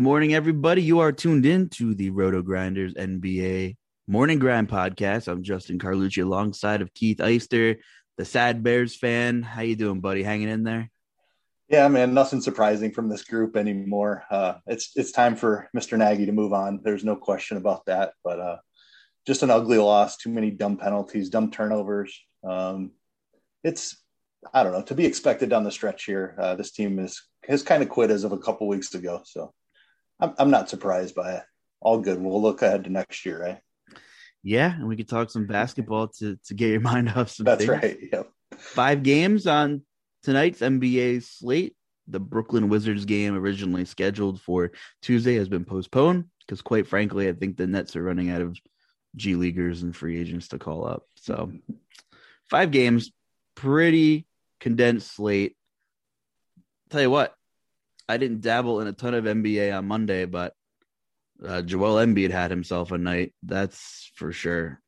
Good morning, everybody. You are tuned in to the RotoGrinders NBA Morning Grind podcast. I'm Justin Carlucci alongside of Keith Eister, the sad Bears fan. How you doing, buddy? Hanging in there? Yeah, man, nothing surprising from this group anymore. Uh, it's it's time for Mr. Nagy to move on. There's no question about that. But uh, just an ugly loss. Too many dumb penalties, dumb turnovers. Um, it's I don't know to be expected down the stretch here. Uh, this team is has kind of quit as of a couple weeks ago. So I'm, I'm not surprised by it. All good. We'll look ahead to next year, right? Yeah, and we could talk some basketball to to get your mind off some. That's things. right. Yep. Five games on tonight's NBA slate. The Brooklyn Wizards game, originally scheduled for Tuesday, has been postponed because, quite frankly, I think the Nets are running out of G leaguers and free agents to call up. So, five games, pretty condensed slate. Tell you what, I didn't dabble in a ton of NBA on Monday, but uh, Joel Embiid had himself a night. That's for sure.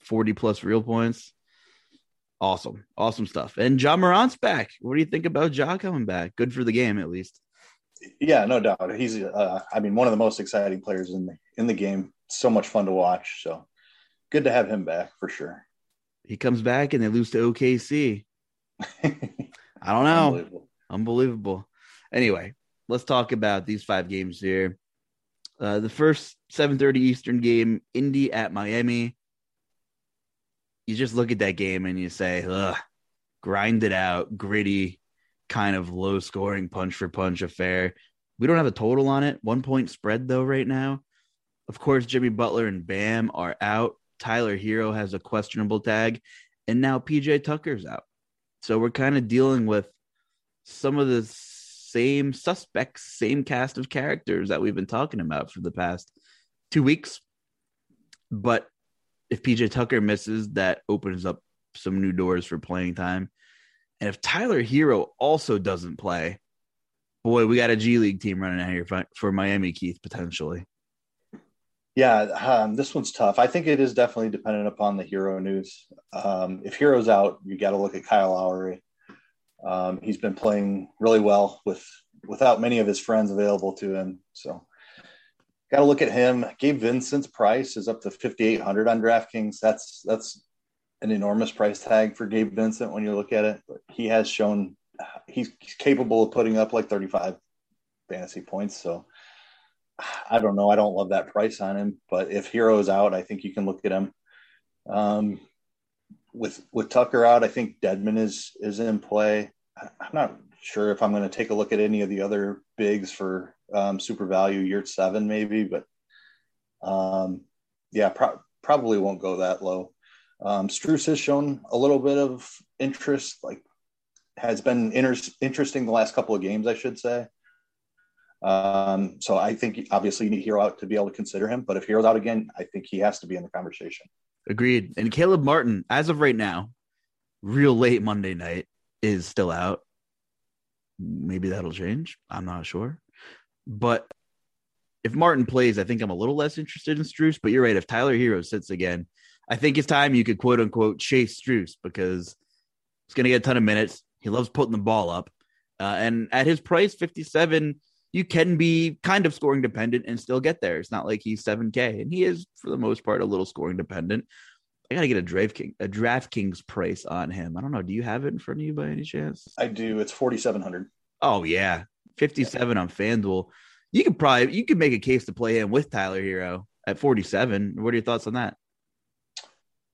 40 plus real points. Awesome. Awesome stuff. And Ja Morant's back. What do you think about Ja coming back? Good for the game, at least. Yeah, no doubt. He's, uh, I mean, one of the most exciting players in the in the game. So much fun to watch. So good to have him back for sure. He comes back and they lose to OKC. I don't know. Unbelievable. Unbelievable. Anyway, let's talk about these five games here. Uh, the first 7:30 Eastern game, Indy at Miami. You just look at that game and you say, "Ugh, grind it out, gritty, kind of low scoring punch for punch affair." We don't have a total on it. One point spread though right now. Of course, Jimmy Butler and Bam are out. Tyler Herro has a questionable tag, and now PJ Tucker's out. So we're kind of dealing with some of the same suspects, same cast of characters that we've been talking about for the past two weeks. But if PJ Tucker misses, that opens up some new doors for playing time. And if Tyler Herro also doesn't play, boy, we got a G League team running out here for, Miami, Keith, potentially. Yeah, um, this one's tough. I think it is definitely dependent upon the Herro news. Um, if Herro's out, you got to look at Kyle Lowry. Um, he's been playing really well with without many of his friends available to him. So got to look at him. Gabe Vincent's price is up to 5,800 on DraftKings. That's, that's an enormous price tag for Gabe Vincent when you look at it, but he has shown he's, capable of putting up like 35 fantasy points. So I don't know. I don't love that price on him, but if Herro's out, I think you can look at him. Um, with with Tucker out, I think Dedmon is is in play. I'm not sure if I'm going to take a look at any of the other bigs for um, super value Yurtseven, maybe, but um, yeah, pro- probably won't go that low. Um, has shown a little bit of interest, like has been inter- interesting the last couple of games, I should say. Um, so I think obviously you need Herro out to be able to consider him. But if Herro's out again, I think he has to be in the conversation. Agreed. And Caleb Martin, as of right now, real late Monday night, is still out. Maybe that'll change. I'm not sure. But if Martin plays, I think I'm a little less interested in Strus. But you're right. If Tyler Herro sits again, I think it's time you could quote unquote chase Strus because he's going to get a ton of minutes. He loves putting the ball up. Uh, and at his price, 57, you can be kind of scoring dependent and still get there. It's not like he's 7K, and he is for the most part a little scoring dependent. I gotta get a DraftKings a DraftKings price on him. I don't know. Do you have it in front of you by any chance? I do. It's forty seven hundred. Oh yeah, fifty seven on FanDuel. You could probably you could make a case to play him with Tyler Herro at forty seven. What are your thoughts on that?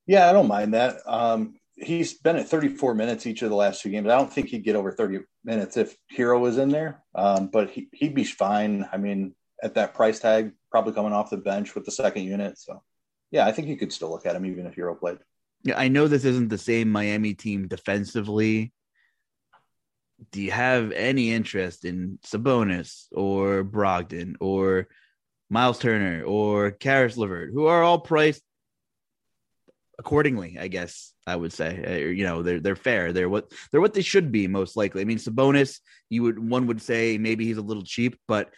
Yeah, I don't mind that. Um, he's been at 34 minutes each of the last two games. I don't think he'd get over 30 minutes if Herro was in there, um, but he, he'd be fine. I mean, at that price tag, probably coming off the bench with the second unit. So, yeah, I think you could still look at him even if Herro played. Yeah, I know this isn't the same Miami team defensively. Do you have any interest in Sabonis or Brogdon or Miles Turner or Caris LeVert, who are all priced accordingly, I guess I would say. Uh, you know, they're they're fair. They're what they're what they should be most likely. I mean, Sabonis, you would one would say maybe he's a little cheap, but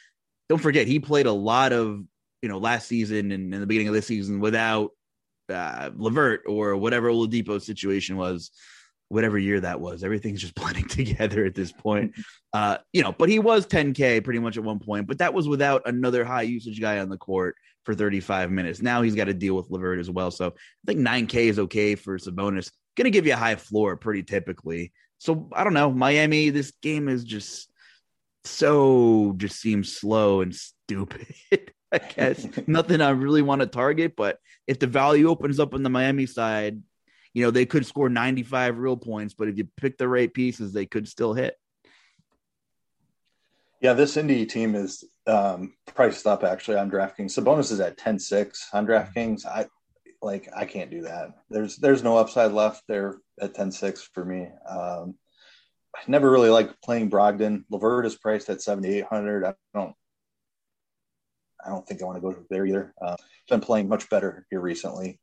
don't forget he played a lot of you know last season and in the beginning of this season without uh, LeVert or whatever Oladipo situation was. Whatever year that was, everything's just blending together at this point. Uh, you know, but he was 10K pretty much at one point, but that was without another high usage guy on the court for 35 minutes. Now he's got to deal with LeVert as well. So I think 9K is okay for Sabonis. Going to give you a high floor pretty typically. So I don't know. Miami, this game is just so just seems slow and stupid. I guess nothing I really want to target, but if the value opens up on the Miami side, you know, they could score 95 real points, but if you pick the right pieces, they could still hit. Yeah, this Indy team is um, priced up actually on DraftKings. Sabonis is at 10-6 on DraftKings. I like I can't do that. There's there's no upside left there at 10-6 for me. Um, I never really liked playing Brogdon. LeVert is priced at 7,800. I don't I don't think I want to go there either. Uh, been playing much better here recently.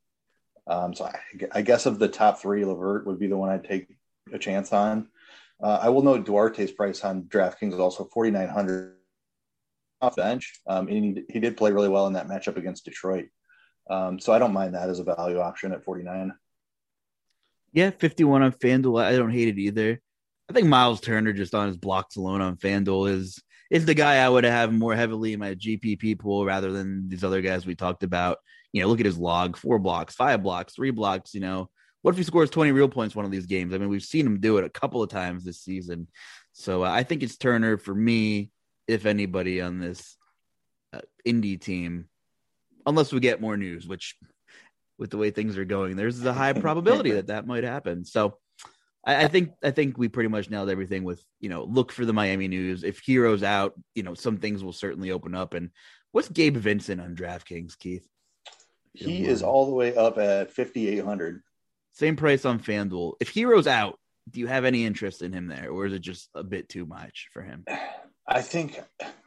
Um, so I, I, guess of the top three, LeVert would be the one I'd take a chance on. Uh, I will note Duarte's price on DraftKings is also 4,900 off bench. Um, and he, he did play really well in that matchup against Detroit. Um, so I don't mind that as a value option at 49. Yeah, 51 on FanDuel. I don't hate it either. I think Miles Turner just on his blocks alone on FanDuel is is the guy I would have more heavily in my GPP pool rather than these other guys we talked about. You know, look at his log: four blocks, five blocks, three blocks. You know, what if he scores 20 real points one of these games? I mean, we've seen him do it a couple of times this season. So uh, I think it's Turner for me, if anybody on this uh, Indy team, unless we get more news, which with the way things are going, there's a high probability that that might happen. So I, I, think I think we pretty much nailed everything with you know look for the Miami news. If Herro's out, you know some things will certainly open up. And what's Gabe Vincent on DraftKings, Keith? He is all the way up at 5,800. Same price on FanDuel. If Herro's out, do you have any interest in him there, or is it just a bit too much for him? I think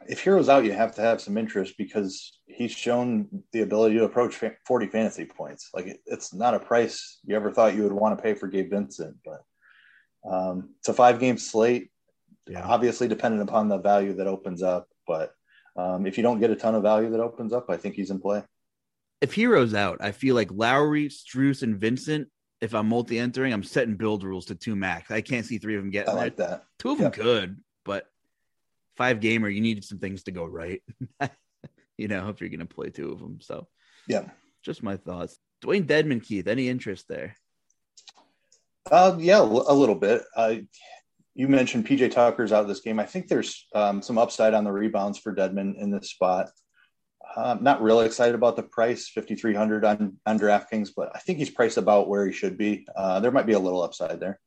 if Herro's out, you have to have some interest because he's shown the ability to approach 40 fantasy points. Like it's not a price you ever thought you would want to pay for Gabe Vincent, but um, it's a five game slate. Yeah. Obviously, dependent upon the value that opens up, but um, if you don't get a ton of value that opens up, I think he's in play. If Herro's out, I feel like Lowry, Strus, and Vincent if I'm multi entering, I'm setting build rules to two max. I can't see three of them getting I like that. Two of yep. them could, but five gamer, you need some things to go right. you know, if you're going to play two of them. So, yeah, just my thoughts. Dwayne Dedmon, Keith, any interest there? Uh, yeah, a little bit. Uh, you mentioned PJ Tucker's out of this game. I think there's um, some upside on the rebounds for Dedmon in this spot. I'm not really excited about the price, 5,300 on, on DraftKings, but I think he's priced about where he should be. Uh, there might be a little upside there.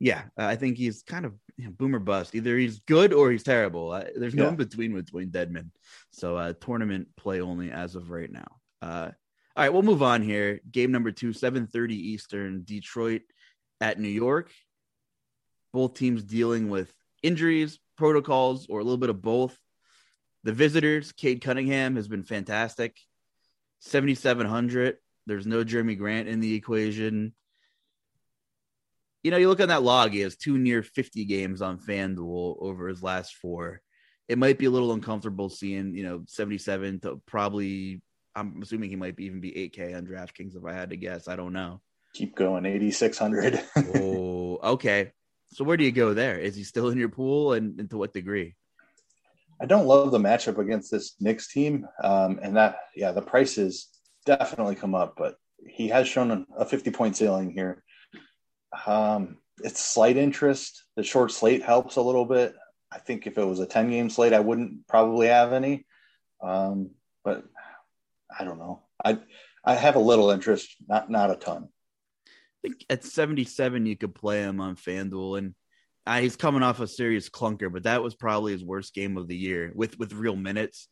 Yeah, I think he's kind of you know, boomer bust. Either he's good or he's terrible. Uh, there's no yeah. in between between Dedmon. So uh, tournament play only as of right now. Uh, all right, we'll move on here. Game number two, 7:30 Eastern, Detroit at New York. Both teams dealing with injuries, protocols, or a little bit of both. The visitors, Cade Cunningham has been fantastic. 7,700. There's no Jerami Grant in the equation. You know, you look on that log, he has two near 50 games on FanDuel over his last four. It might be a little uncomfortable seeing, you know, 77 to probably, I'm assuming he might be, even be 8K on DraftKings if I had to guess. I don't know. Keep going, 8,600. oh, okay. So where do you go there? Is he still in your pool and, and to what degree? I don't love the matchup against this Knicks team. Um, and that, yeah, the prices definitely come up, but he has shown a 50 point ceiling here. Um, it's slight interest. The short slate helps a little bit. I think if it was a 10 game slate, I wouldn't probably have any. Um, but I don't know. I, I have a little interest, not, not a ton. I think at 77, you could play him on FanDuel and uh, he's coming off a serious clunker, but that was probably his worst game of the year with with real minutes.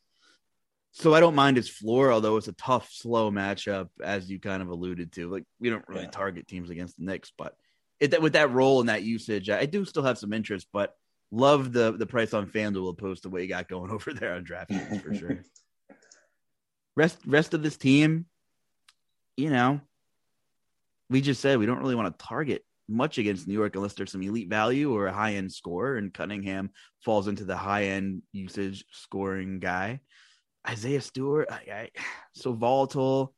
So I don't mind his floor, although it's a tough, slow matchup, as you kind of alluded to. Like we don't really yeah. target teams against the Knicks, but it, with that role and that usage, I do still have some interest. But love the the price on FanDuel opposed to what you got going over there on DraftKings for sure. Rest rest of this team, you know, we just said we don't really want to target much against New York unless there's some elite value or a high end score. And Cunningham falls into the high end usage scoring guy. Isaiah Stewart, I, I, so volatile,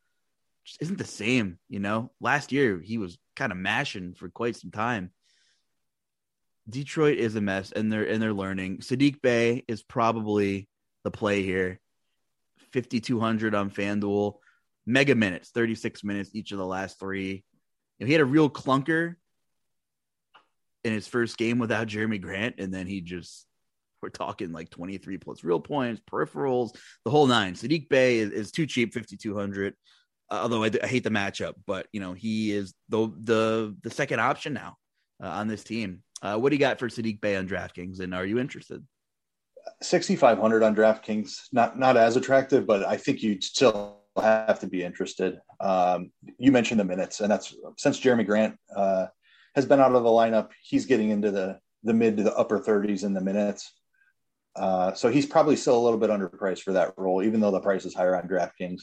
just isn't the same. You know, last year he was kind of mashing for quite some time. Detroit is a mess, and they're and they're learning. Saddiq Bey is probably the play here. Fifty two hundred on FanDuel, mega minutes, thirty six minutes each of the last three. You know, he had a real clunker in his first game without Jerami Grant, and then he just we're talking like 23 plus real points, peripherals, the whole nine. Saddiq Bey is, is too cheap, 5200. Uh, although I, I, hate the matchup, but you know he is the the the second option now uh, on this team. Uh, what do you got for Saddiq Bey on DraftKings, and are you interested? 6500 on DraftKings, not not as attractive, but I think you'd still have to be interested. Um, you mentioned the minutes, and that's since Jerami Grant uh, has been out of the lineup. He's getting into the the mid to the upper 30s in the minutes. Uh, so he's probably still a little bit underpriced for that role, even though the price is higher on DraftKings.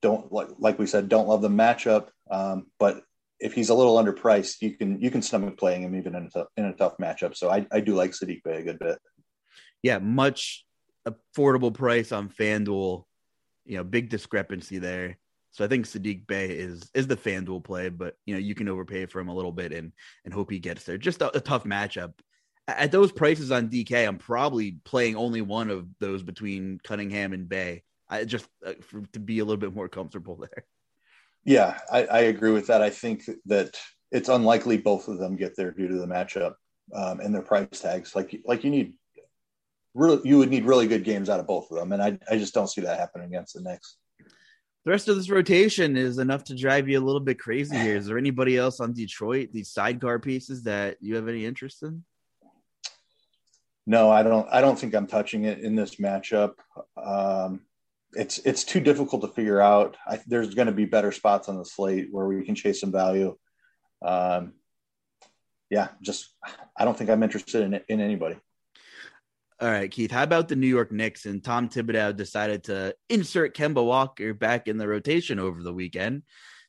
Don't like like we said, don't love the matchup, um, but if he's a little underpriced, you can you can stomach playing him even in a tough, in a tough matchup. So I, I do like Saddiq Bey a good bit. Yeah, much affordable price on FanDuel. You know, big discrepancy there. So I think Saddiq Bey is is the FanDuel play, but you know you can overpay for him a little bit and and hope he gets there. Just a, a tough matchup. At those prices on DK, I'm probably playing only one of those between Cunningham and Bey. I just uh, for, to be a little bit more comfortable there. Yeah, I, I, agree with that. I think that it's unlikely both of them get there due to the matchup um, and their price tags. Like like you need really you would need really good games out of both of them, and I I just don't see that happening against the Knicks the rest of this rotation is enough to drive you a little bit crazy here. Is there anybody else on Detroit, these sidecar pieces that you have any interest in? No, I don't. I don't think I'm touching it in this matchup. Um, it's it's too difficult to figure out. I, there's going to be better spots on the slate where we can chase some value. Um, yeah, just I don't think I'm interested in in anybody. All right, Keith. How about the New York Knicks and Tom Thibodeau decided to insert Kemba Walker back in the rotation over the weekend?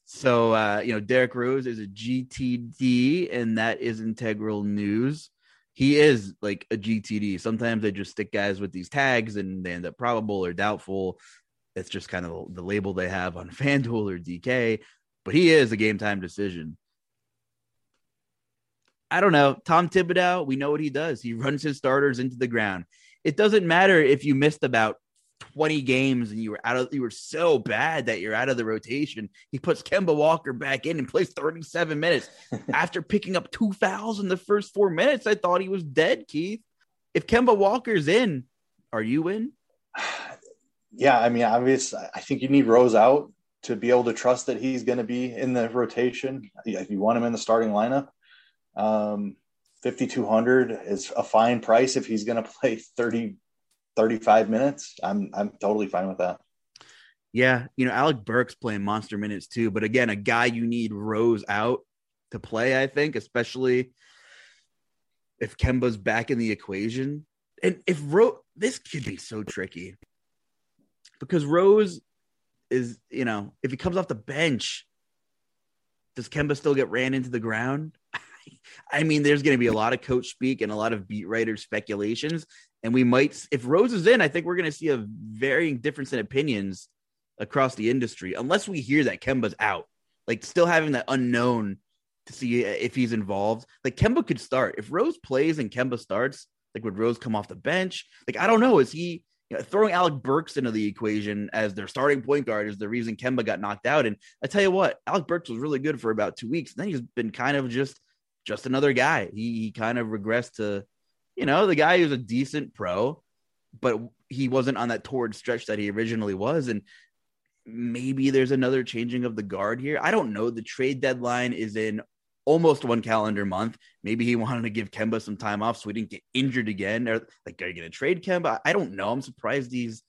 So uh, you know, Derrick Rose is a GTD, and that is integral news. He is like a GTD. Sometimes they just stick guys with these tags and they end up probable or doubtful. It's just kind of the label they have on FanDuel or DK. But he is a game time decision. I don't know. Tom Thibodeau, we know what he does. He runs his starters into the ground. It doesn't matter if you missed about 20 games and you were out of you were so bad that you're out of the rotation. He puts Kemba Walker back in and plays 37 minutes. After picking up two fouls in the first four minutes, I thought he was dead, Keith. If Kemba Walker's in, are you in? Yeah, I mean, obviously, I think you need Rose out to be able to trust that he's going to be in the rotation. If you want him in the starting lineup, um, 5200 is a fine price if he's going to play 30 35 minutes. I'm I'm totally fine with that. Yeah, you know, Alec Burks playing monster minutes too, but again, a guy you need Rose out to play, I think, especially if Kemba's back in the equation. And if Ro- this could be so tricky because Rose is, you know, if he comes off the bench, does Kemba still get ran into the ground? I mean, there's going to be a lot of coach speak and a lot of beat writer speculations. And we might, if Rose is in, I think we're going to see a varying difference in opinions across the industry, unless we hear that Kemba's out. Like, still having that unknown to see uh, if he's involved. Like, Kemba could start. If Rose plays and Kemba starts, like, would Rose come off the bench? Like, I don't know. Is he you know, throwing Alec Burks into the equation as their starting point guard is the reason Kemba got knocked out? And I tell you what, Alec Burks was really good for about two weeks. And then he's been kind of just just another guy. He, he kind of regressed to, you know, the guy who's a decent pro, but he wasn't on that torrid stretch that he originally was. And maybe there's another changing of the guard here. I don't know. The trade deadline is in almost one calendar month. Maybe he wanted to give Kemba some time off so he didn't get injured again. Or like, are you going to trade Kemba? I don't know. I'm surprised he's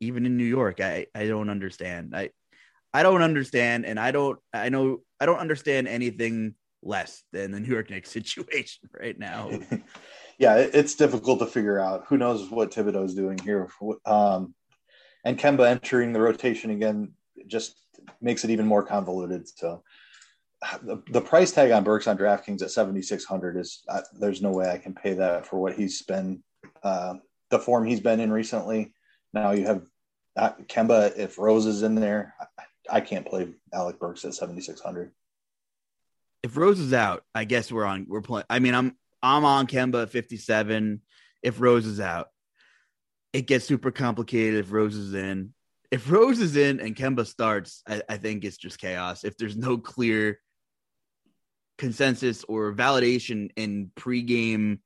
even in New York. I, I don't understand. I, I don't understand. And I don't, I know, I don't understand anything less than the New York Knicks situation right now. yeah, it's difficult to figure out. Who knows what Thibodeau is doing here? Um, and Kemba entering the rotation again just makes it even more convoluted. So the, the price tag on Burks on DraftKings at 7,600 is uh, there's no way I can pay that for what he's been, uh, the form he's been in recently. Now you have uh, Kemba, if Rose is in there, I, I can't play Alec Burks at 7,600 if Rose is out, I guess we're on. We're playing. I mean, I'm I'm on Kemba 57. If Rose is out, it gets super complicated. If Rose is in, if Rose is in and Kemba starts, I, I think it's just chaos. If there's no clear consensus or validation in pregame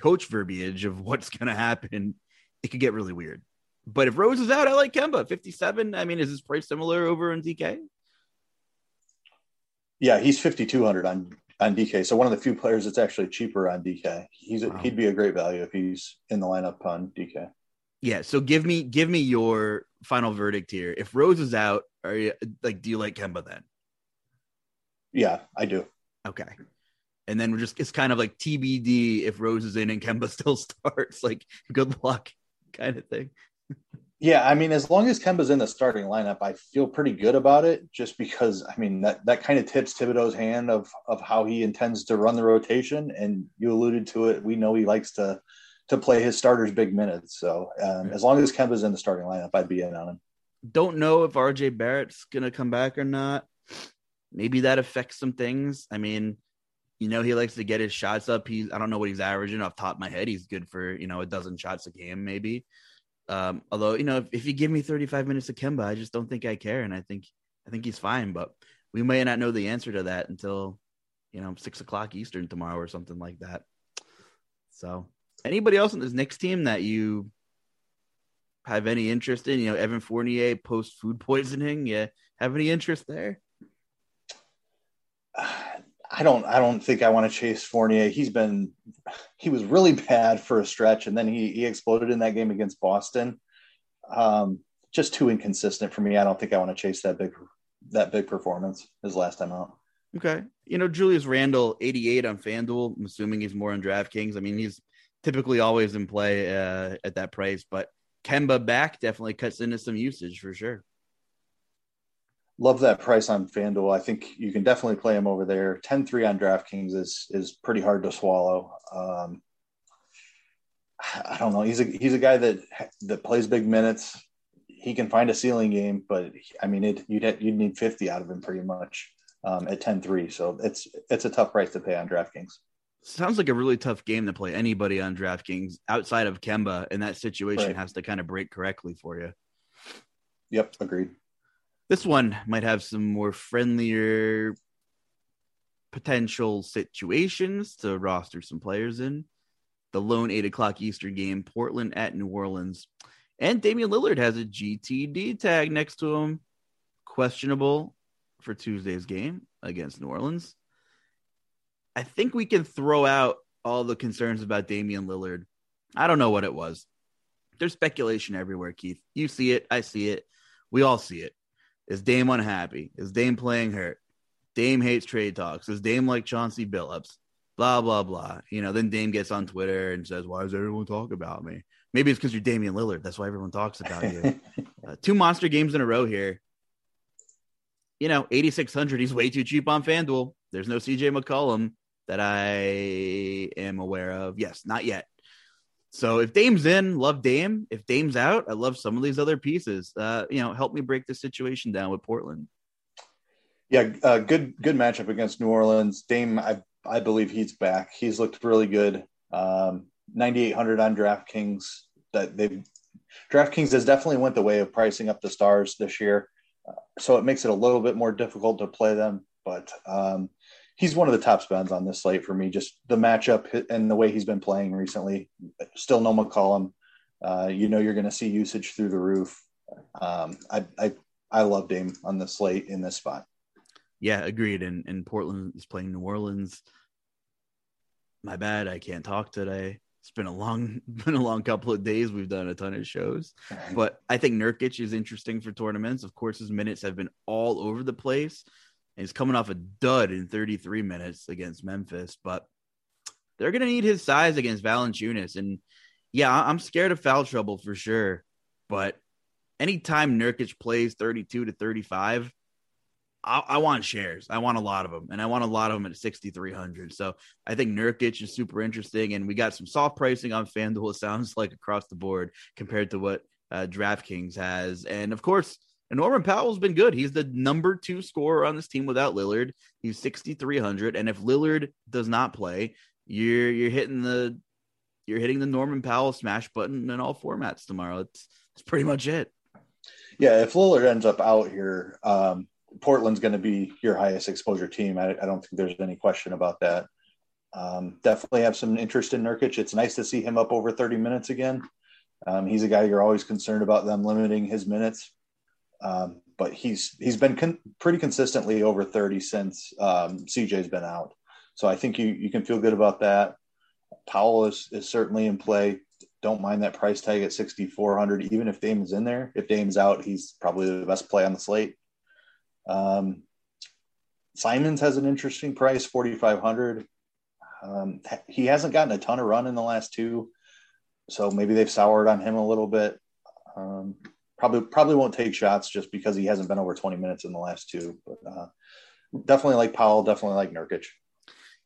coach verbiage of what's going to happen, it could get really weird. But if Rose is out, I like Kemba 57. I mean, is this price similar over in DK? Yeah, he's 5200 on on DK. So one of the few players that's actually cheaper on DK. He's wow. he'd be a great value if he's in the lineup on DK. Yeah. So give me give me your final verdict here. If Rose is out, are you like do you like Kemba then? Yeah, I do. Okay. And then we're just it's kind of like TBD if Rose is in and Kemba still starts. Like good luck kind of thing. Yeah, I mean, as long as Kemba's in the starting lineup, I feel pretty good about it. Just because, I mean, that that kind of tips Thibodeau's hand of of how he intends to run the rotation. And you alluded to it. We know he likes to to play his starters big minutes. So um, as long as Kemba's in the starting lineup, I'd be in on him. Don't know if RJ Barrett's gonna come back or not. Maybe that affects some things. I mean, you know, he likes to get his shots up. He's I don't know what he's averaging off top of my head. He's good for you know a dozen shots a game, maybe. Um, although you know, if, if, you give me 35 minutes of Kemba, I just don't think I care, and I think I think he's fine. But we may not know the answer to that until you know six o'clock Eastern tomorrow or something like that. So, anybody else in this Knicks team that you have any interest in? You know, Evan Fournier post food poisoning. Yeah, have any interest there? I don't I don't think I want to chase Fournier. He's been he was really bad for a stretch and then he he exploded in that game against Boston. Um, just too inconsistent for me. I don't think I want to chase that big that big performance his last time out. Okay. You know, Julius Randle, 88 on FanDuel. I'm assuming he's more on DraftKings. I mean, he's typically always in play uh, at that price, but Kemba back definitely cuts into some usage for sure love that price on FanDuel. I think you can definitely play him over there. 10-3 on DraftKings is is pretty hard to swallow. Um, I don't know. He's a he's a guy that that plays big minutes. He can find a ceiling game, but I mean, it you'd you'd need 50 out of him pretty much um, at 10-3. So it's it's a tough price to pay on DraftKings. Sounds like a really tough game to play anybody on DraftKings outside of Kemba, and that situation right. has to kind of break correctly for you. Yep, agreed. This one might have some more friendlier potential situations to roster some players in. The lone eight o'clock Eastern game, Portland at New Orleans. And Damian Lillard has a GTD tag next to him. Questionable for Tuesday's game against New Orleans. I think we can throw out all the concerns about Damian Lillard. I don't know what it was. There's speculation everywhere, Keith. You see it. I see it. We all see it. Is Dame unhappy? Is Dame playing hurt? Dame hates trade talks. Is Dame like Chauncey Billups? Blah blah blah. You know, then Dame gets on Twitter and says, "Why does everyone talk about me?" Maybe it's because you're Damian Lillard. That's why everyone talks about you. uh, two monster games in a row here. You know, 8,600. He's way too cheap on FanDuel. There's no CJ McCollum that I am aware of. Yes, not yet. So if Dame's in, love Dame. If Dame's out, I love some of these other pieces. Uh, you know, help me break the situation down with Portland. Yeah, uh, good good matchup against New Orleans. Dame, I I believe he's back. He's looked really good. Um, 9,800 on DraftKings. That they DraftKings has definitely went the way of pricing up the stars this year, uh, so it makes it a little bit more difficult to play them. But um, he's one of the top spends on this slate for me. Just the matchup and the way he's been playing recently. Still no McCollum. Uh, you know you're going to see usage through the roof. Um, I, I I love Dame on the slate in this spot. Yeah, agreed. And and Portland is playing New Orleans. My bad, I can't talk today. It's been a long, been a long couple of days. We've done a ton of shows, but I think Nurkic is interesting for tournaments. Of course, his minutes have been all over the place, and he's coming off a dud in 33 minutes against Memphis. But they're gonna need his size against Valanciunas, and yeah, I'm scared of foul trouble for sure. But anytime Nurkic plays 32 to 35, I, I, want shares. I want a lot of them, and I want a lot of them at 6,300. So I think Nurkic is super interesting, and we got some soft pricing on FanDuel. It sounds like across the board compared to what uh, DraftKings has, and of course, Norman Powell's been good. He's the number two scorer on this team without Lillard. He's 6,300, and if Lillard does not play, you're you're hitting the you're hitting the Norman Powell smash button in all formats tomorrow. It's it's pretty much it. Yeah, if Lillard ends up out here, um, Portland's going to be your highest exposure team. I, I, don't think there's any question about that. Um, definitely have some interest in Nurkic. It's nice to see him up over 30 minutes again. Um, he's a guy you're always concerned about them limiting his minutes, um, but he's he's been con- pretty consistently over 30 since um, CJ's been out. So I think you you can feel good about that. Powell is is certainly in play. Don't mind that price tag at 6,400. Even if Dame's in there, if Dame's out, he's probably the best play on the slate. Um, Simons has an interesting price, 4,500. Um, he hasn't gotten a ton of run in the last two, so maybe they've soured on him a little bit. Um, probably probably won't take shots just because he hasn't been over 20 minutes in the last two. But uh, definitely like Powell, definitely like Nurkic.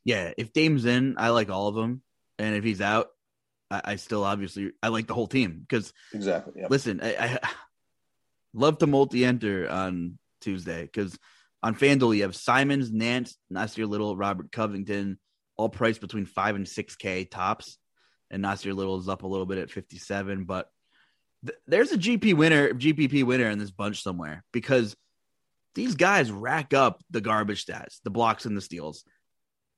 Yeah, if Dame's in, I like all of them, and if he's out, I, I still obviously I like the whole team because exactly. Yep. Listen, I, I love to multi-enter on Tuesday because on FanDuel you have Simons, Nance, Nassir Little, Robert Covington, all priced between five and six K tops, and Nassir Little is up a little bit at fifty seven. But th- there's a GP winner, GPP winner in this bunch somewhere because these guys rack up the garbage stats, the blocks and the steals.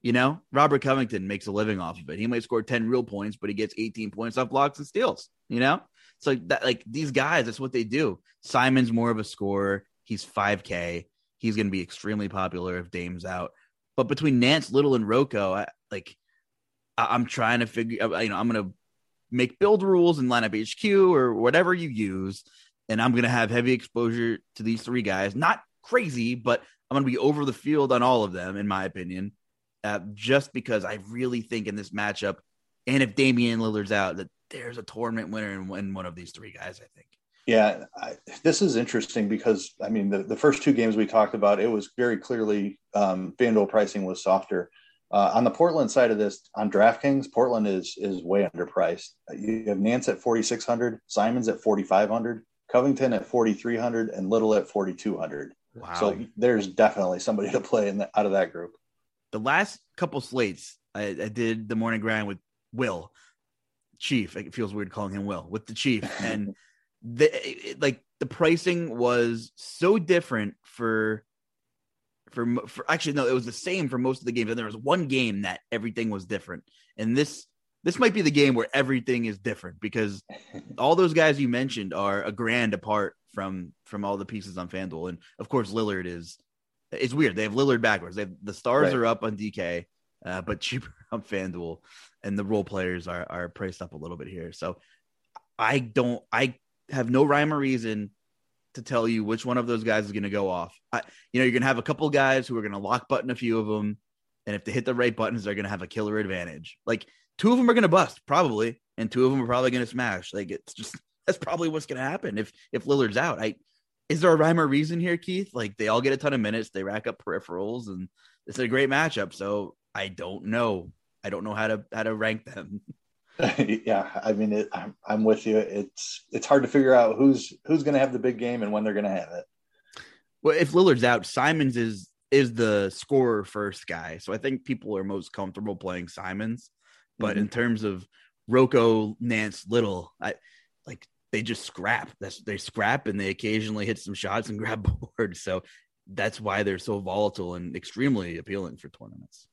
You know, Robert Covington makes a living off of it. He might score 10 real points, but he gets 18 points off blocks and steals, you know? So that like these guys, that's what they do. Simon's more of a scorer. He's 5K. He's going to be extremely popular if Dame's out. But between Nance, Little, and Rocco, I, like I, am trying to figure. You know, I'm going to make build rules and lineup HQ or whatever you use, and I'm going to have heavy exposure to these three guys. Not crazy, but I'm going to be over the field on all of them, in my opinion, uh, just because I really think in this matchup, and if Damian Lillard's out, that there's a tournament winner in, in one of these three guys. I think. Yeah, I, this is interesting because I mean the, the first two games we talked about, it was very clearly um, FanDuel pricing was softer. Uh, on the Portland side of this, on DraftKings, Portland is is way underpriced. You have Nance at forty six hundred, Simons at forty five hundred, Covington at forty three hundred, and Little at forty two hundred. Wow. So there's definitely somebody to play in the, out of that group. The last couple slates, I, I did the morning grind with Will Chief. It feels weird calling him Will with the Chief, and the like the pricing was so different for for for actually no it was the same for most of the games. And there was one game that everything was different. And this this might be the game where everything is different because all those guys you mentioned are a grand apart from from all the pieces on FanDuel. And of course Lillard is it's weird. They have Lillard backwards. They have, the stars right. are up on DK uh, but cheaper on FanDuel. And the role players are are priced up a little bit here. So I don't I have no rhyme or reason to tell you which one of those guys is going to go off. I, you know, you're going to have a couple guys who are going to lock button a few of them, and if they hit the right buttons, they're going to have a killer advantage. Like two of them are going to bust probably, and two of them are probably going to smash. Like it's just that's probably what's going to happen if if Lillard's out. I is there a rhyme or reason here, Keith? Like they all get a ton of minutes, they rack up peripherals, and it's a great matchup. So I don't know. I don't know how to how to rank them. yeah, I mean, it, I'm, I'm with you. It's it's hard to figure out who's who's going to have the big game and when they're going to have it. Well, if Lillard's out, Simons is is the scorer first guy, so I think people are most comfortable playing Simons. But mm-hmm. in terms of Rocco, Nance, Little, I like they just scrap. That's they scrap and they occasionally hit some shots and grab boards. So that's why they're so volatile and extremely appealing for tournaments.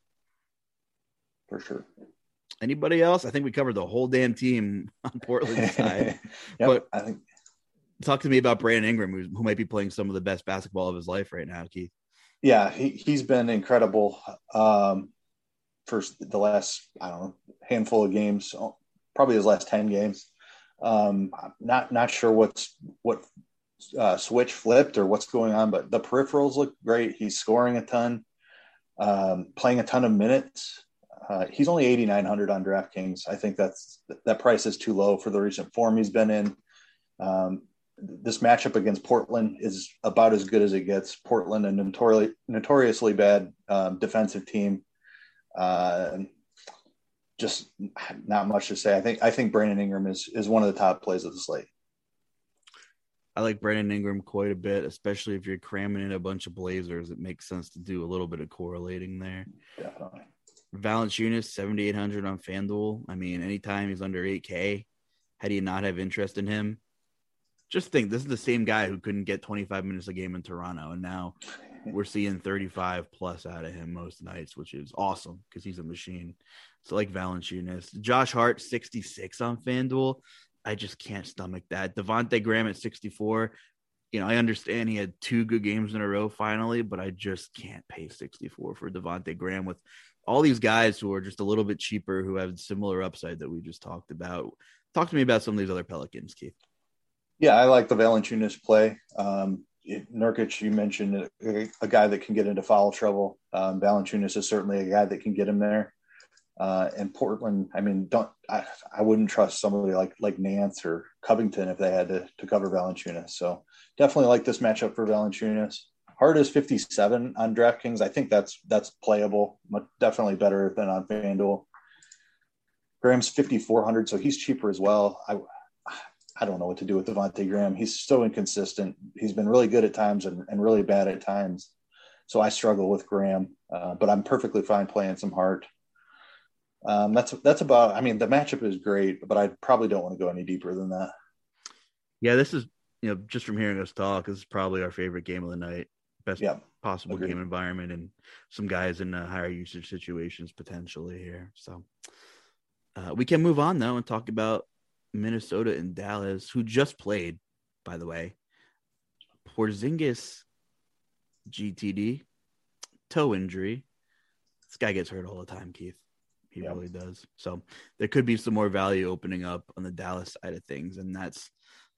For sure. Anybody else? I think we covered the whole damn team on Portland side. yep, but I think talk to me about Brandon Ingram, who, who might be playing some of the best basketball of his life right now, Keith. Yeah, he, he's been incredible um, for the last, I don't know, handful of games, probably his last 10 games. Um, not not sure what's what uh, switch flipped or what's going on, but the peripherals look great. He's scoring a ton, um, playing a ton of minutes. Uh, he's only 8,900 on DraftKings. I think that's that price is too low for the recent form he's been in. Um, this matchup against Portland is about as good as it gets. Portland, a notoriously notoriously bad um, defensive team. Uh, just not much to say. I think I think Brandon Ingram is is one of the top plays of the slate. I like Brandon Ingram quite a bit, especially if you're cramming in a bunch of Blazers. It makes sense to do a little bit of correlating there. Definitely. Valanciunas, 7,800 on FanDuel. I mean, anytime he's under 8K, how do you not have interest in him? Just think this is the same guy who couldn't get 25 minutes a game in Toronto, and now we're seeing 35 plus out of him most nights, which is awesome because he's a machine. So, like Valanciunas, Josh Hart, 66 on FanDuel. I just can't stomach that. Devonte Graham at 64. You know, I understand he had two good games in a row finally, but I just can't pay 64 for Devonte Graham with all these guys who are just a little bit cheaper who have similar upside that we just talked about. Talk to me about some of these other Pelicans, Keith. Yeah, I like the Valanciunas play. Um, Nurkic, you mentioned a, a, guy that can get into foul trouble. Um, Valanciunas is certainly a guy that can get him there. Uh, and Portland, I mean, don't I, I wouldn't trust somebody like like Nance or Covington if they had to, to cover Valanciunas. So definitely like this matchup for Valanciunas. Hart is 57 on DraftKings. I think that's that's playable, definitely better than on FanDuel. Graham's 5400, so he's cheaper as well. I I don't know what to do with Devonte Graham. He's so inconsistent. He's been really good at times and, and really bad at times. So I struggle with Graham, uh, but I'm perfectly fine playing some Hart. Um, that's that's about. I mean, the matchup is great, but I probably don't want to go any deeper than that. Yeah, this is you know just from hearing us talk, this is probably our favorite game of the night best yeah, possible agreed. game environment and some guys in uh, higher usage situations potentially here. So uh, we can move on though and talk about Minnesota and Dallas, who just played, by the way. Porzingis GTD toe injury. This guy gets hurt all the time, Keith. He yep. really does. So there could be some more value opening up on the Dallas side of things, and that's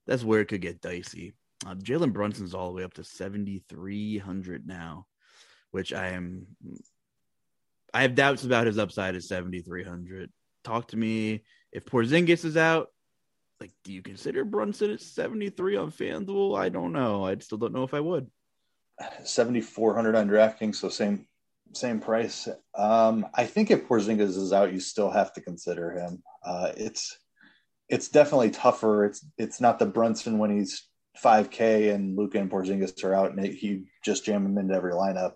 that's where it could get dicey. Uh, Jalen Brunson's all the way up to 7,300 now, which I am. I have doubts about his upside at 7,300. Talk to me if Porzingis is out. Like, do you consider Brunson at 73 on FanDuel? I don't know. I still don't know if I would. 7,400 on DraftKings, so same same price. Um, I think if Porzingis is out, you still have to consider him. Uh, it's it's definitely tougher. It's it's not the Brunson when he's 5K and Luka and Porzingis are out, and he just jam him into every lineup.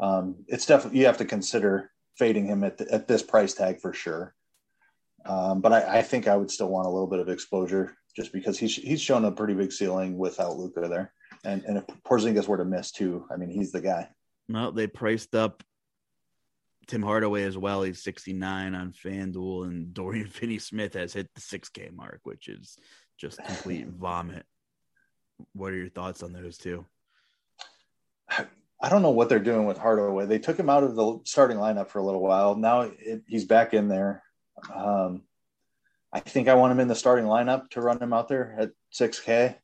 Um, it's definitely you have to consider fading him at, the, at this price tag for sure. Um, but I, I, think I would still want a little bit of exposure just because he's he's shown a pretty big ceiling without Luka there, and and if Porzingis were to miss too, I mean he's the guy. No, they priced up Tim Hardaway as well. He's 69 on FanDuel, and Dorian Finney Smith has hit the 6K mark, which is just complete vomit. What are your thoughts on those two? I don't know what they're doing with Hardaway. They took him out of the starting lineup for a little while. Now it, he's back in there. Um, I think I want him in the starting lineup to run him out there at 6K.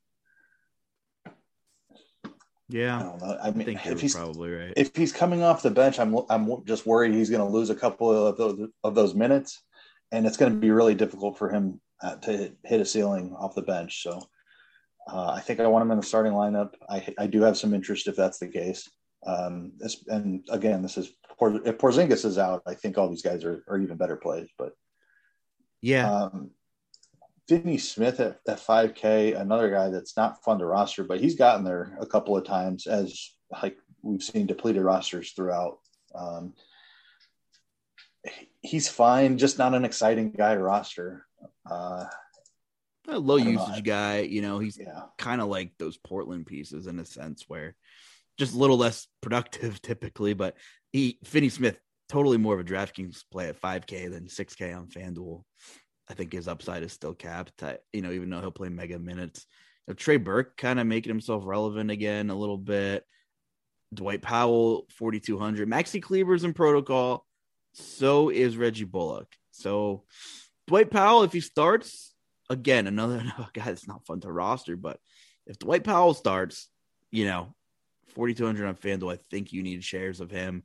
Yeah, I don't know. I mean, I if he's probably right, if he's coming off the bench, I'm I'm just worried he's going to lose a couple of those of those minutes. and it's going to be really difficult for him uh, to hit a ceiling off the bench. So uh, I think I want him in the starting lineup. I, I do have some interest if that's the case. Um, this, and again, this is if Porzingis is out, I think all these guys are, are even better plays. But yeah, um, Finney Smith at, at 5K, another guy that's not fun to roster, but he's gotten there a couple of times as like we've seen depleted rosters throughout. Um, he's fine, just not an exciting guy to roster. Uh, a low usage know. guy, you know, he's yeah. kind of like those Portland pieces in a sense where just a little less productive typically, but he Finney Smith totally more of a DraftKings play at 5K than 6K on FanDuel. I think his upside is still capped. you know, even though he'll play mega minutes. You know, Trey Burke kind of making himself relevant again a little bit. Dwight Powell, 4,200. Maxi Kleber's in protocol. So is Reggie Bullock. So Dwight Powell, if he starts, again, another, oh, guy that's not fun to roster, but if Dwight Powell starts, you know, 4,200 on FanDuel, I think you need shares of him.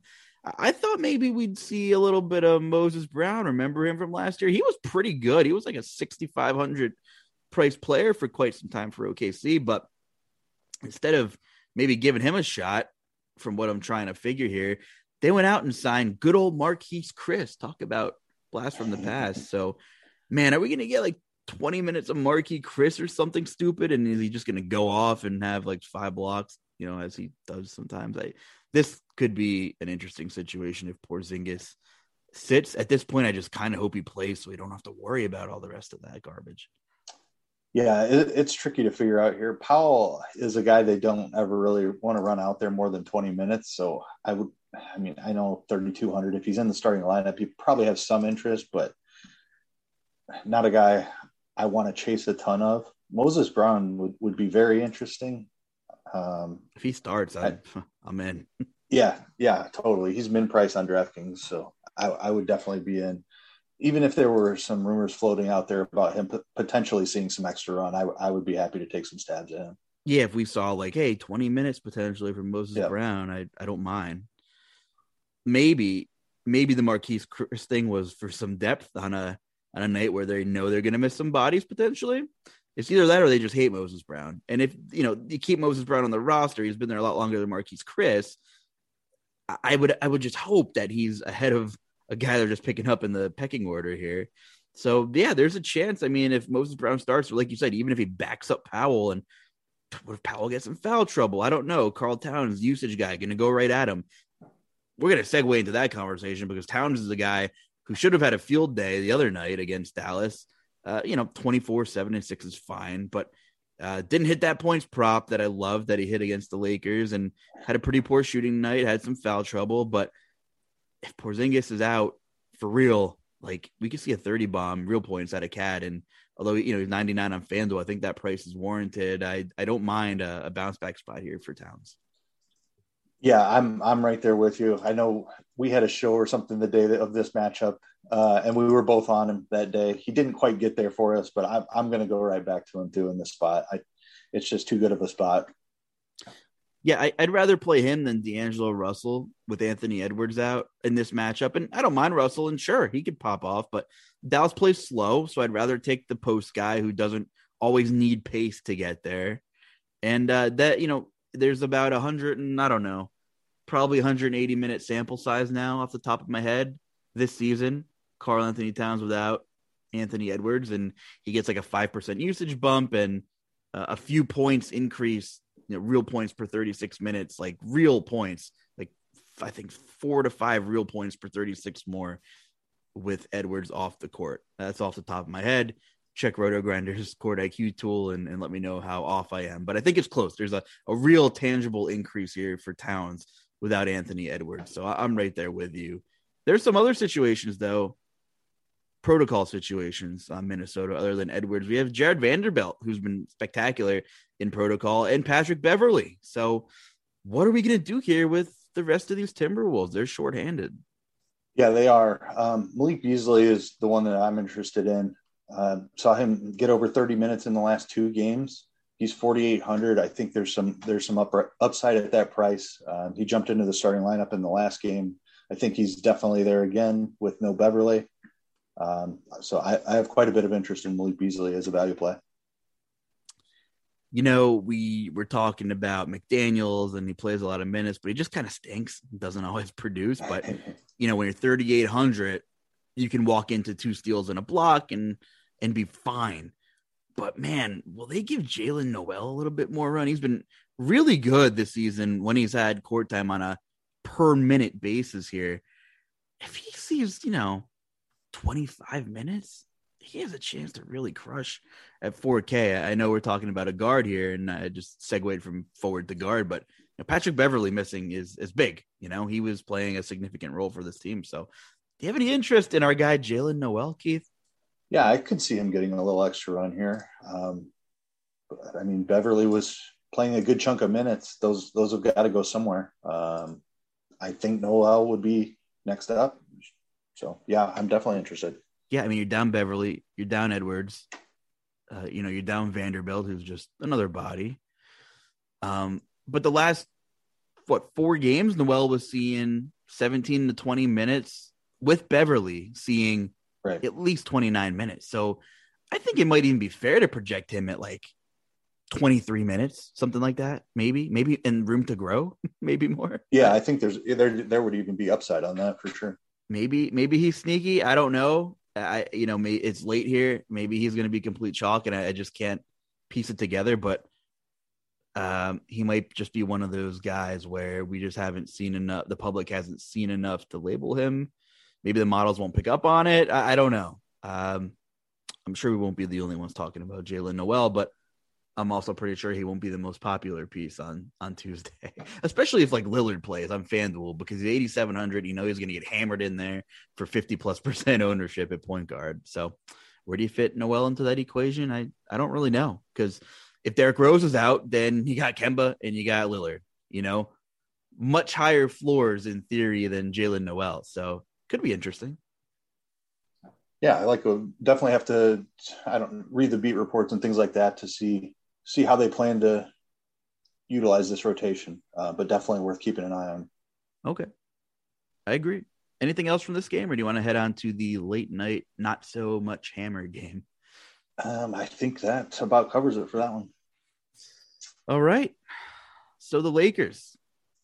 I thought maybe we'd see a little bit of Moses Brown. Remember him from last year? He was pretty good. He was like a 6,500 price player for quite some time for OKC. But instead of maybe giving him a shot, from what I'm trying to figure here, they went out and signed good old Marquese Chriss. Talk about blast from the past. So, man, are we going to get like 20 minutes of Marquese Chriss or something stupid? And is he just going to go off and have like five blocks, you know, as he does sometimes? I this could be an interesting situation if Porzingis sits. At this point, I just kind of hope he plays so we don't have to worry about all the rest of that garbage. Yeah, it, it's tricky to figure out here. Powell is a guy they don't ever really want to run out there more than 20 minutes. So I would, I mean, I know 3,200. If he's in the starting lineup, he probably has some interest, but not a guy I want to chase a ton of. Moses Brown would, would be very interesting. Um, if he starts, I'm, I, I'm in. yeah, yeah, totally. He's min price on DraftKings, so I, I, would definitely be in. Even if there were some rumors floating out there about him p- potentially seeing some extra run, I, I would be happy to take some stabs at him. Yeah, if we saw like, hey, 20 minutes potentially from Moses. Brown, I, I don't mind. Maybe, maybe the Marquese Chriss thing was for some depth on a on a night where they know they're going to miss some bodies potentially. It's either that or they just hate Moses Brown. And if you know you keep Moses Brown on the roster, he's been there a lot longer than Marquese Chriss. I would I would just hope that he's ahead of a guy they're just picking up in the pecking order here. So yeah, there's a chance. I mean, if Moses Brown starts, or like you said, even if he backs up Powell and what if Powell gets in foul trouble? I don't know. Karl Towns, usage guy, going to go right at him. We're going to segue into that conversation because Towns is a guy who should have had a field day the other night against Dallas. Uh, you know, 24, 7, and 6 is fine, but uh, didn't hit that points prop that I loved that he hit against the Lakers and had a pretty poor shooting night, had some foul trouble. But if Porzingis is out for real, like we could see a 30 bomb real points out of KAT. And although, you know, he's 99 on FanDuel, I think that price is warranted. I, I don't mind a, a bounce back spot here for Towns. Yeah, I'm I'm right there with you. I know we had a show or something the day of this matchup, uh, and we were both on him that day. He didn't quite get there for us, but I'm I'm going to go right back to him too in this spot. I, it's just too good of a spot. Yeah, I, would rather play him than D'Angelo Russell with Anthony Edwards out in this matchup. And I don't mind Russell, and sure, he could pop off, but Dallas plays slow, so I'd rather take the post guy who doesn't always need pace to get there. And uh, that, you know, there's about a hundred and I don't know, probably 180 minute sample size now off the top of my head this season. Karl-Anthony Towns without Anthony Edwards, and he gets like a 5% usage bump and uh, a few points increase, you know, real points per 36 minutes, like real points, like I think four to five real points per 36 more with Edwards off the court. That's off the top of my head. Check RotoGrinders court IQ tool and, and let me know how off I am. But I think it's close. There's a, a real tangible increase here for Towns without Anthony Edwards. So I'm right there with you. There's some other situations though, protocol situations on Minnesota other than Edwards. We have Jared Vanderbilt, who's been spectacular in protocol, and Patrick Beverley. So what are we going to do here with the rest of these Timberwolves? They're shorthanded. Yeah, they are. Um, Malik Beasley is the one that I'm interested in. Uh, saw him get over 30 minutes in the last two games he's 4800 i think there's some there's some up, upside at that price um, he jumped into the starting lineup in the last game i think he's definitely there again with no beverley Um, so I, I, have quite a bit of interest in Malik Beasley as a value play. You know, we were talking about McDaniels and he plays a lot of minutes, but he just kind of stinks. Doesn't always produce. But you know, when you're 3,800, you can walk into two steals and a block and and be fine. But man, will they give Jaylen Nowell a little bit more run? He's been really good this season when he's had court time on a per minute basis here. If he sees, you know, 25 minutes, he has a chance to really crush at 4K. I know we're talking about a guard here, and I just segued from forward to guard, but you know, Patrick Beverley missing is is big. You know, he was playing a significant role for this team. So, do you have any interest in our guy Jaylen Nowell, Keith? Yeah, I could see him getting a little extra run here. Um, I mean, Beverley was playing a good chunk of minutes. Those those have got to go somewhere. Um, I think Nowell would be next up. So yeah, I'm definitely interested. Yeah, I mean, you're down Beverley, you're down Edwards, uh, you know, you're down Vanderbilt, who's just another body. Um, but the last what four games, Nowell was seeing 17 to 20 minutes with Beverley, seeing right. at least 29 minutes. So I think it might even be fair to project him at like 23 minutes, something like that. Maybe, maybe in room to grow, maybe more. Yeah, I think there's there there would even be upside on that for sure. Maybe, maybe he's sneaky. I don't know. I, you know, may, it's late here. Maybe he's going to be complete chalk, and I, I, just can't piece it together. But um, he might just be one of those guys where we just haven't seen enough. The public hasn't seen enough to label him. Maybe the models won't pick up on it. I, I don't know. Um, I'm sure we won't be the only ones talking about Jaylen Nowell, but I'm also pretty sure he won't be the most popular piece on on Tuesday, especially if like Lillard plays on FanDuel because he's 8,700. You know he's going to get hammered in there for 50 plus percent ownership at point guard. So where do you fit Nowell into that equation? I I don't really know because if Derrick Rose is out, then you got Kemba and you got Lillard. You know, much higher floors in theory than Jaylen Nowell. So could be interesting. Yeah, I like definitely have to. I don't read the beat reports and things like that to see see how they plan to utilize this rotation, uh, but definitely worth keeping an eye on. Okay, I agree. Anything else from this game, or do you want to head on to the late night, not so much hammer game? Um, I think that about covers it for that one. All right. So the Lakers,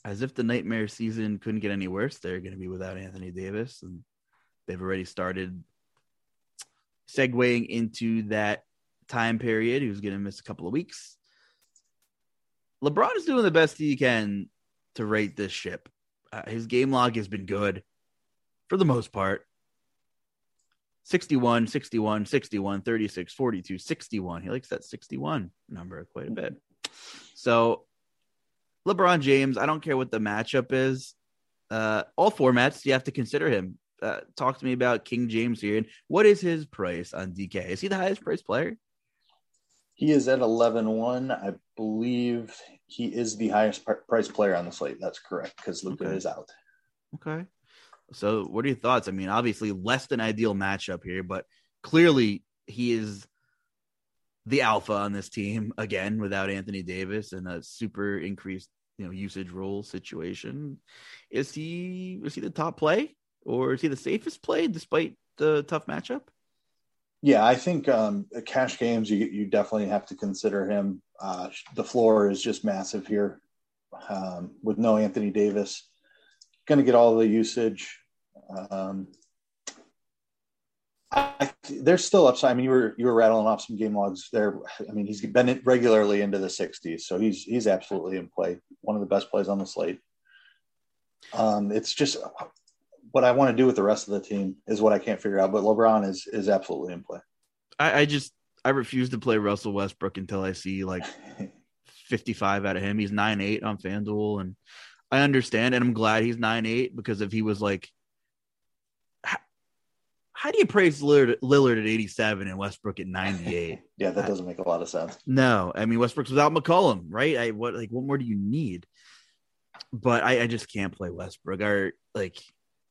as if the nightmare season couldn't get any worse, they're going to be without Anthony Davis, and they've already started segueing into that time period. He was going to miss a couple of weeks. LeBron is doing the best he can to rate this ship. Uh, his game log has been good for the most part. 61, 61, 61, 36, 42, 61. He likes that 61 number quite a bit. So, LeBron James, I don't care what the matchup is. Uh, all formats, you have to consider him. Uh, talk to me about King James here. And what is his price on DK? Is he the highest priced player? He is at 11 1. I believe he is the highest price player on the slate. That's correct because Luka okay. is out. Okay. So, what are your thoughts? I mean, obviously, less than ideal matchup here, but clearly he is the alpha on this team again without Anthony Davis and a super increased you know usage role situation. Is he is he the top play or is he the safest play despite the tough matchup? Yeah, I think um, cash games, you you definitely have to consider him. Uh, the floor is just massive here um, with no Anthony Davis. Going to get all the usage. Um, I, there's still upside. I mean, you were you were rattling off some game logs there. I mean, he's been regularly into the 60s, so he's he's absolutely in play. One of the best plays on the slate. Um, it's just what I want to do with the rest of the team is what I can't figure out. But LeBron is is absolutely in play. I, I just I refuse to play Russell Westbrook until I see like 55 out of him. He's nine eight on FanDuel, and I understand, and I'm glad he's nine eight because if he was like, how do you praise Lillard, Lillard at 87 and Westbrook at 98? yeah, that doesn't make a lot of sense. No, I mean Westbrook's without McCollum, right? I what like what more do you need? But I, I just can't play Westbrook. Or like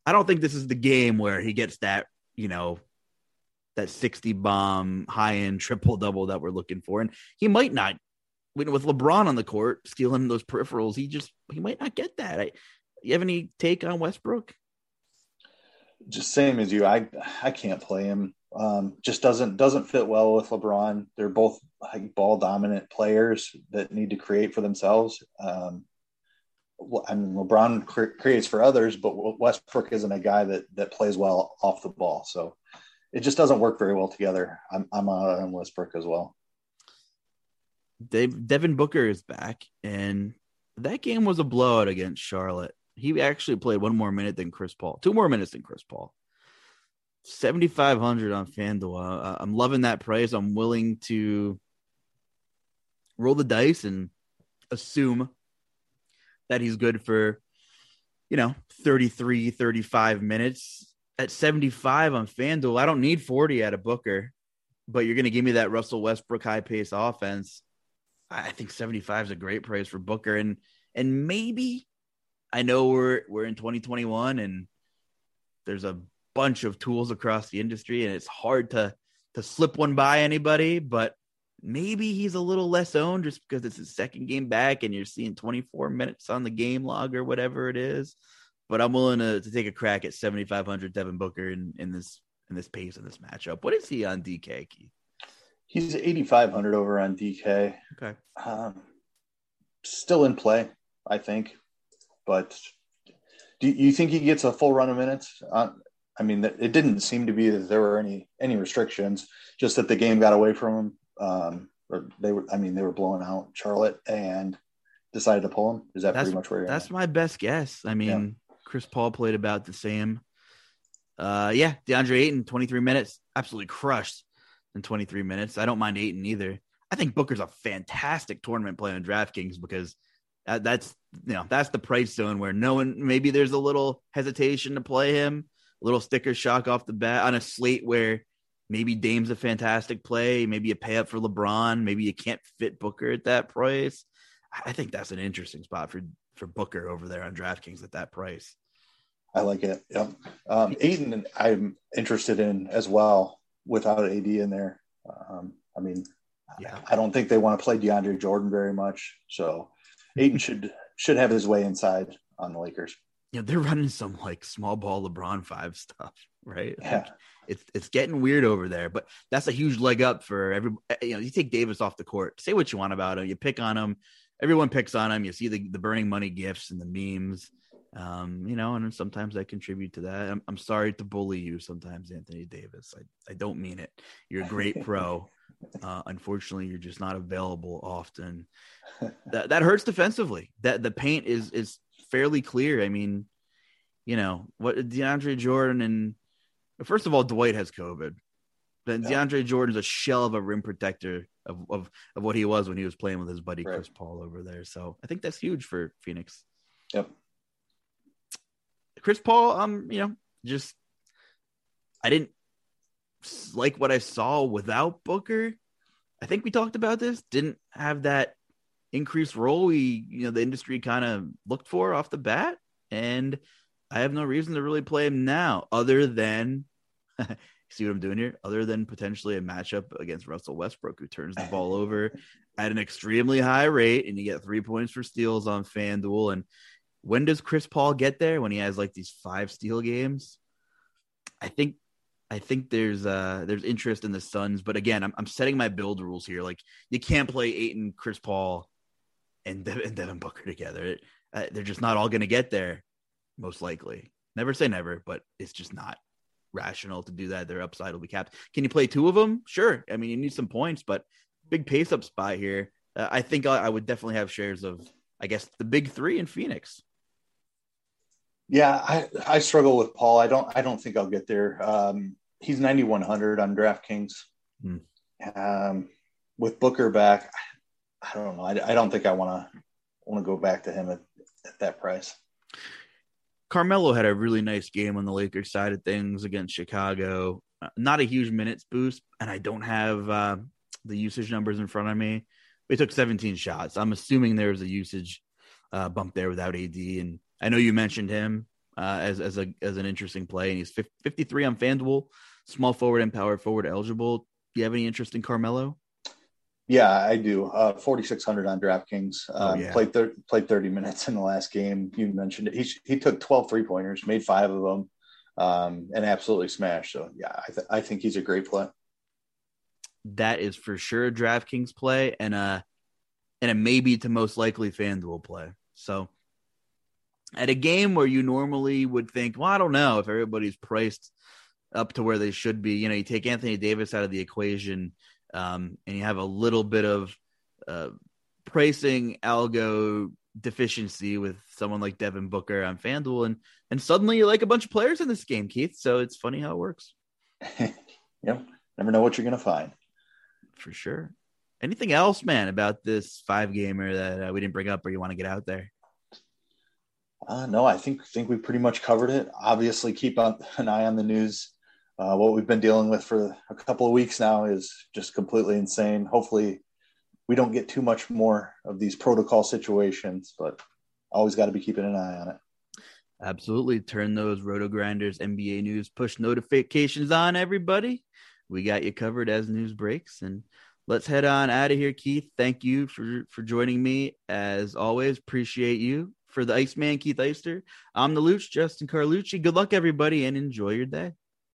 I don't think this is the game where he gets that, you know, that 60 bomb high end triple double that we're looking for. And he might not, with LeBron on the court stealing those peripherals, he just, he might not get that. I, you have any take on Westbrook? Just same as you. I I can't play him. Um, just doesn't doesn't fit well with LeBron. They're both like ball dominant players that need to create for themselves. Um, I mean, LeBron cre- creates for others, but Westbrook isn't a guy that that plays well off the ball. So it just doesn't work very well together. I'm I'm on Westbrook as well. Dave, Devin Booker is back, and that game was a blowout against Charlotte. He actually played one more minute than Chris Paul, two more minutes than Chris Paul. 7,500 on FanDuel. Uh, I'm loving that price. I'm willing to roll the dice and assume that he's good for, you know, 33, 35 minutes. At 75 on FanDuel, I don't need 40 at a Booker, but you're going to give me that Russell Westbrook high pace offense. I think 75 is a great price for Booker. And, and maybe I know we're, we're in 2021 and there's a bunch of tools across the industry and it's hard to, to slip one by anybody, but maybe he's a little less owned just because it's his second game back and you're seeing 24 minutes on the game log or whatever it is. But I'm willing to, to take a crack at 7,500 Devin Booker in, in this in this pace in this matchup. What is he on DK? Keith? He's 8,500 over on DK. Okay. Um, still in play, I think. But do you think he gets a full run of minutes? Uh, I mean, it didn't seem to be that there were any any restrictions, just that the game got away from him um, or they were. I mean, they were blowing out Charlotte and decided to pull him. Is that that's, pretty much where? that's at? my best guess. I mean, yeah. Chris Paul played about the same. Uh, yeah, DeAndre Ayton, 23 minutes, absolutely crushed in 23 minutes. I don't mind Ayton either. I think Booker's a fantastic tournament play on DraftKings because that, that's you know that's the price zone where no one maybe there's a little hesitation to play him, a little sticker shock off the bat on a slate where maybe Dame's a fantastic play. Maybe you pay up for LeBron. Maybe you can't fit Booker at that price. I think that's an interesting spot for for Booker over there on DraftKings at that price. I like it. Yep. Um, Ayton, I'm interested in as well without AD in there. Um, I mean, yeah. I don't think they want to play DeAndre Jordan very much. So Ayton should should have his way inside on the Lakers. Yeah, they're running some like small ball LeBron five stuff, right? Yeah. Like, it's it's getting weird over there, but that's a huge leg up for every. You know, you take Davis off the court. Say what you want about him. You pick on him. Everyone picks on him. You see the the burning money gifts and the memes. Um, you know, and sometimes I contribute to that. I'm, I'm sorry to bully you sometimes, Anthony Davis. I, I don't mean it. You're a great pro. Uh, unfortunately, you're just not available often. That that hurts defensively. That the paint is is fairly clear. I mean, you know what DeAndre Jordan and First of all, Dwight has COVID. Then yeah. DeAndre Jordan's a shell of a rim protector of, of, of what he was when he was playing with his buddy right. Chris Paul over there. So I think that's huge for Phoenix. Yep. Chris Paul, um, you know, just I didn't like what I saw without Booker. I think we talked about this. Didn't have that increased role we, you know, the industry kind of looked for off the bat. And I have no reason to really play him now, other than see what I'm doing here, other than potentially a matchup against Russell Westbrook, who turns the ball over at an extremely high rate, and you get three points for steals on FanDuel. And when does Chris Paul get there? When he has like these five steal games? I think I think there's uh there's interest in the Suns, but again, I'm I'm setting my build rules here. Like you can't play Ayton, Chris Paul, and, De- and Devin Booker together. Uh, they're just not all going to get there most likely. Never say never, but it's just not rational to do that. Their upside will be capped. Can you play two of them? Sure. I mean, you need some points, but big pace up spot here. Uh, I think I, I, would definitely have shares of, I guess, the big three in Phoenix. Yeah, I, I struggle with Paul. I don't I don't think I'll get there. Um, he's 9100 on DraftKings. Hmm. Um, with Booker back, I don't know. I, I don't think I want to want to go back to him at, at that price. Carmelo had a really nice game on the Lakers side of things against Chicago. Uh, not a huge minutes boost, and I don't have uh, the usage numbers in front of me. They took 17 shots. I'm assuming there was a usage uh, bump there without AD, and I know you mentioned him uh, as as a as an interesting play, and he's 53 on FanDuel, small forward and power forward eligible. Do you have any interest in Carmelo? Yeah, I do. Uh, 4,600 on DraftKings. Um, oh, yeah. Played thir- played 30 minutes in the last game. You mentioned it. He he took 12 three pointers, made five of them. um, and absolutely smashed. So yeah, I, th- I think he's a great play. That is for sure a DraftKings play and a and a maybe to most likely FanDuel play. So at a game where you normally would think, well, I don't know if everybody's priced up to where they should be. You know, you take Anthony Davis out of the equation, um, and you have a little bit of uh, pricing algo deficiency with someone like Devin Booker on FanDuel, and and suddenly you like a bunch of players in this game, Keith. So it's funny how it works. yep, never know what you're gonna find. For sure. Anything else, man, about this five gamer that uh, we didn't bring up, or you want to get out there? Uh, no, I think think we pretty much covered it. Obviously, keep on, an eye on the news. Uh, what we've been dealing with for a couple of weeks now is just completely insane. Hopefully, we don't get too much more of these protocol situations, but always got to be keeping an eye on it. Absolutely. Turn those RotoGrinders NBA news push notifications on, everybody. We got you covered as news breaks. And let's head on out of here, Keith. Thank you for, for joining me. As always, appreciate you. For the Iceman, Keith Eister, I'm the Luch, Justin Carlucci. Good luck, everybody, and enjoy your day.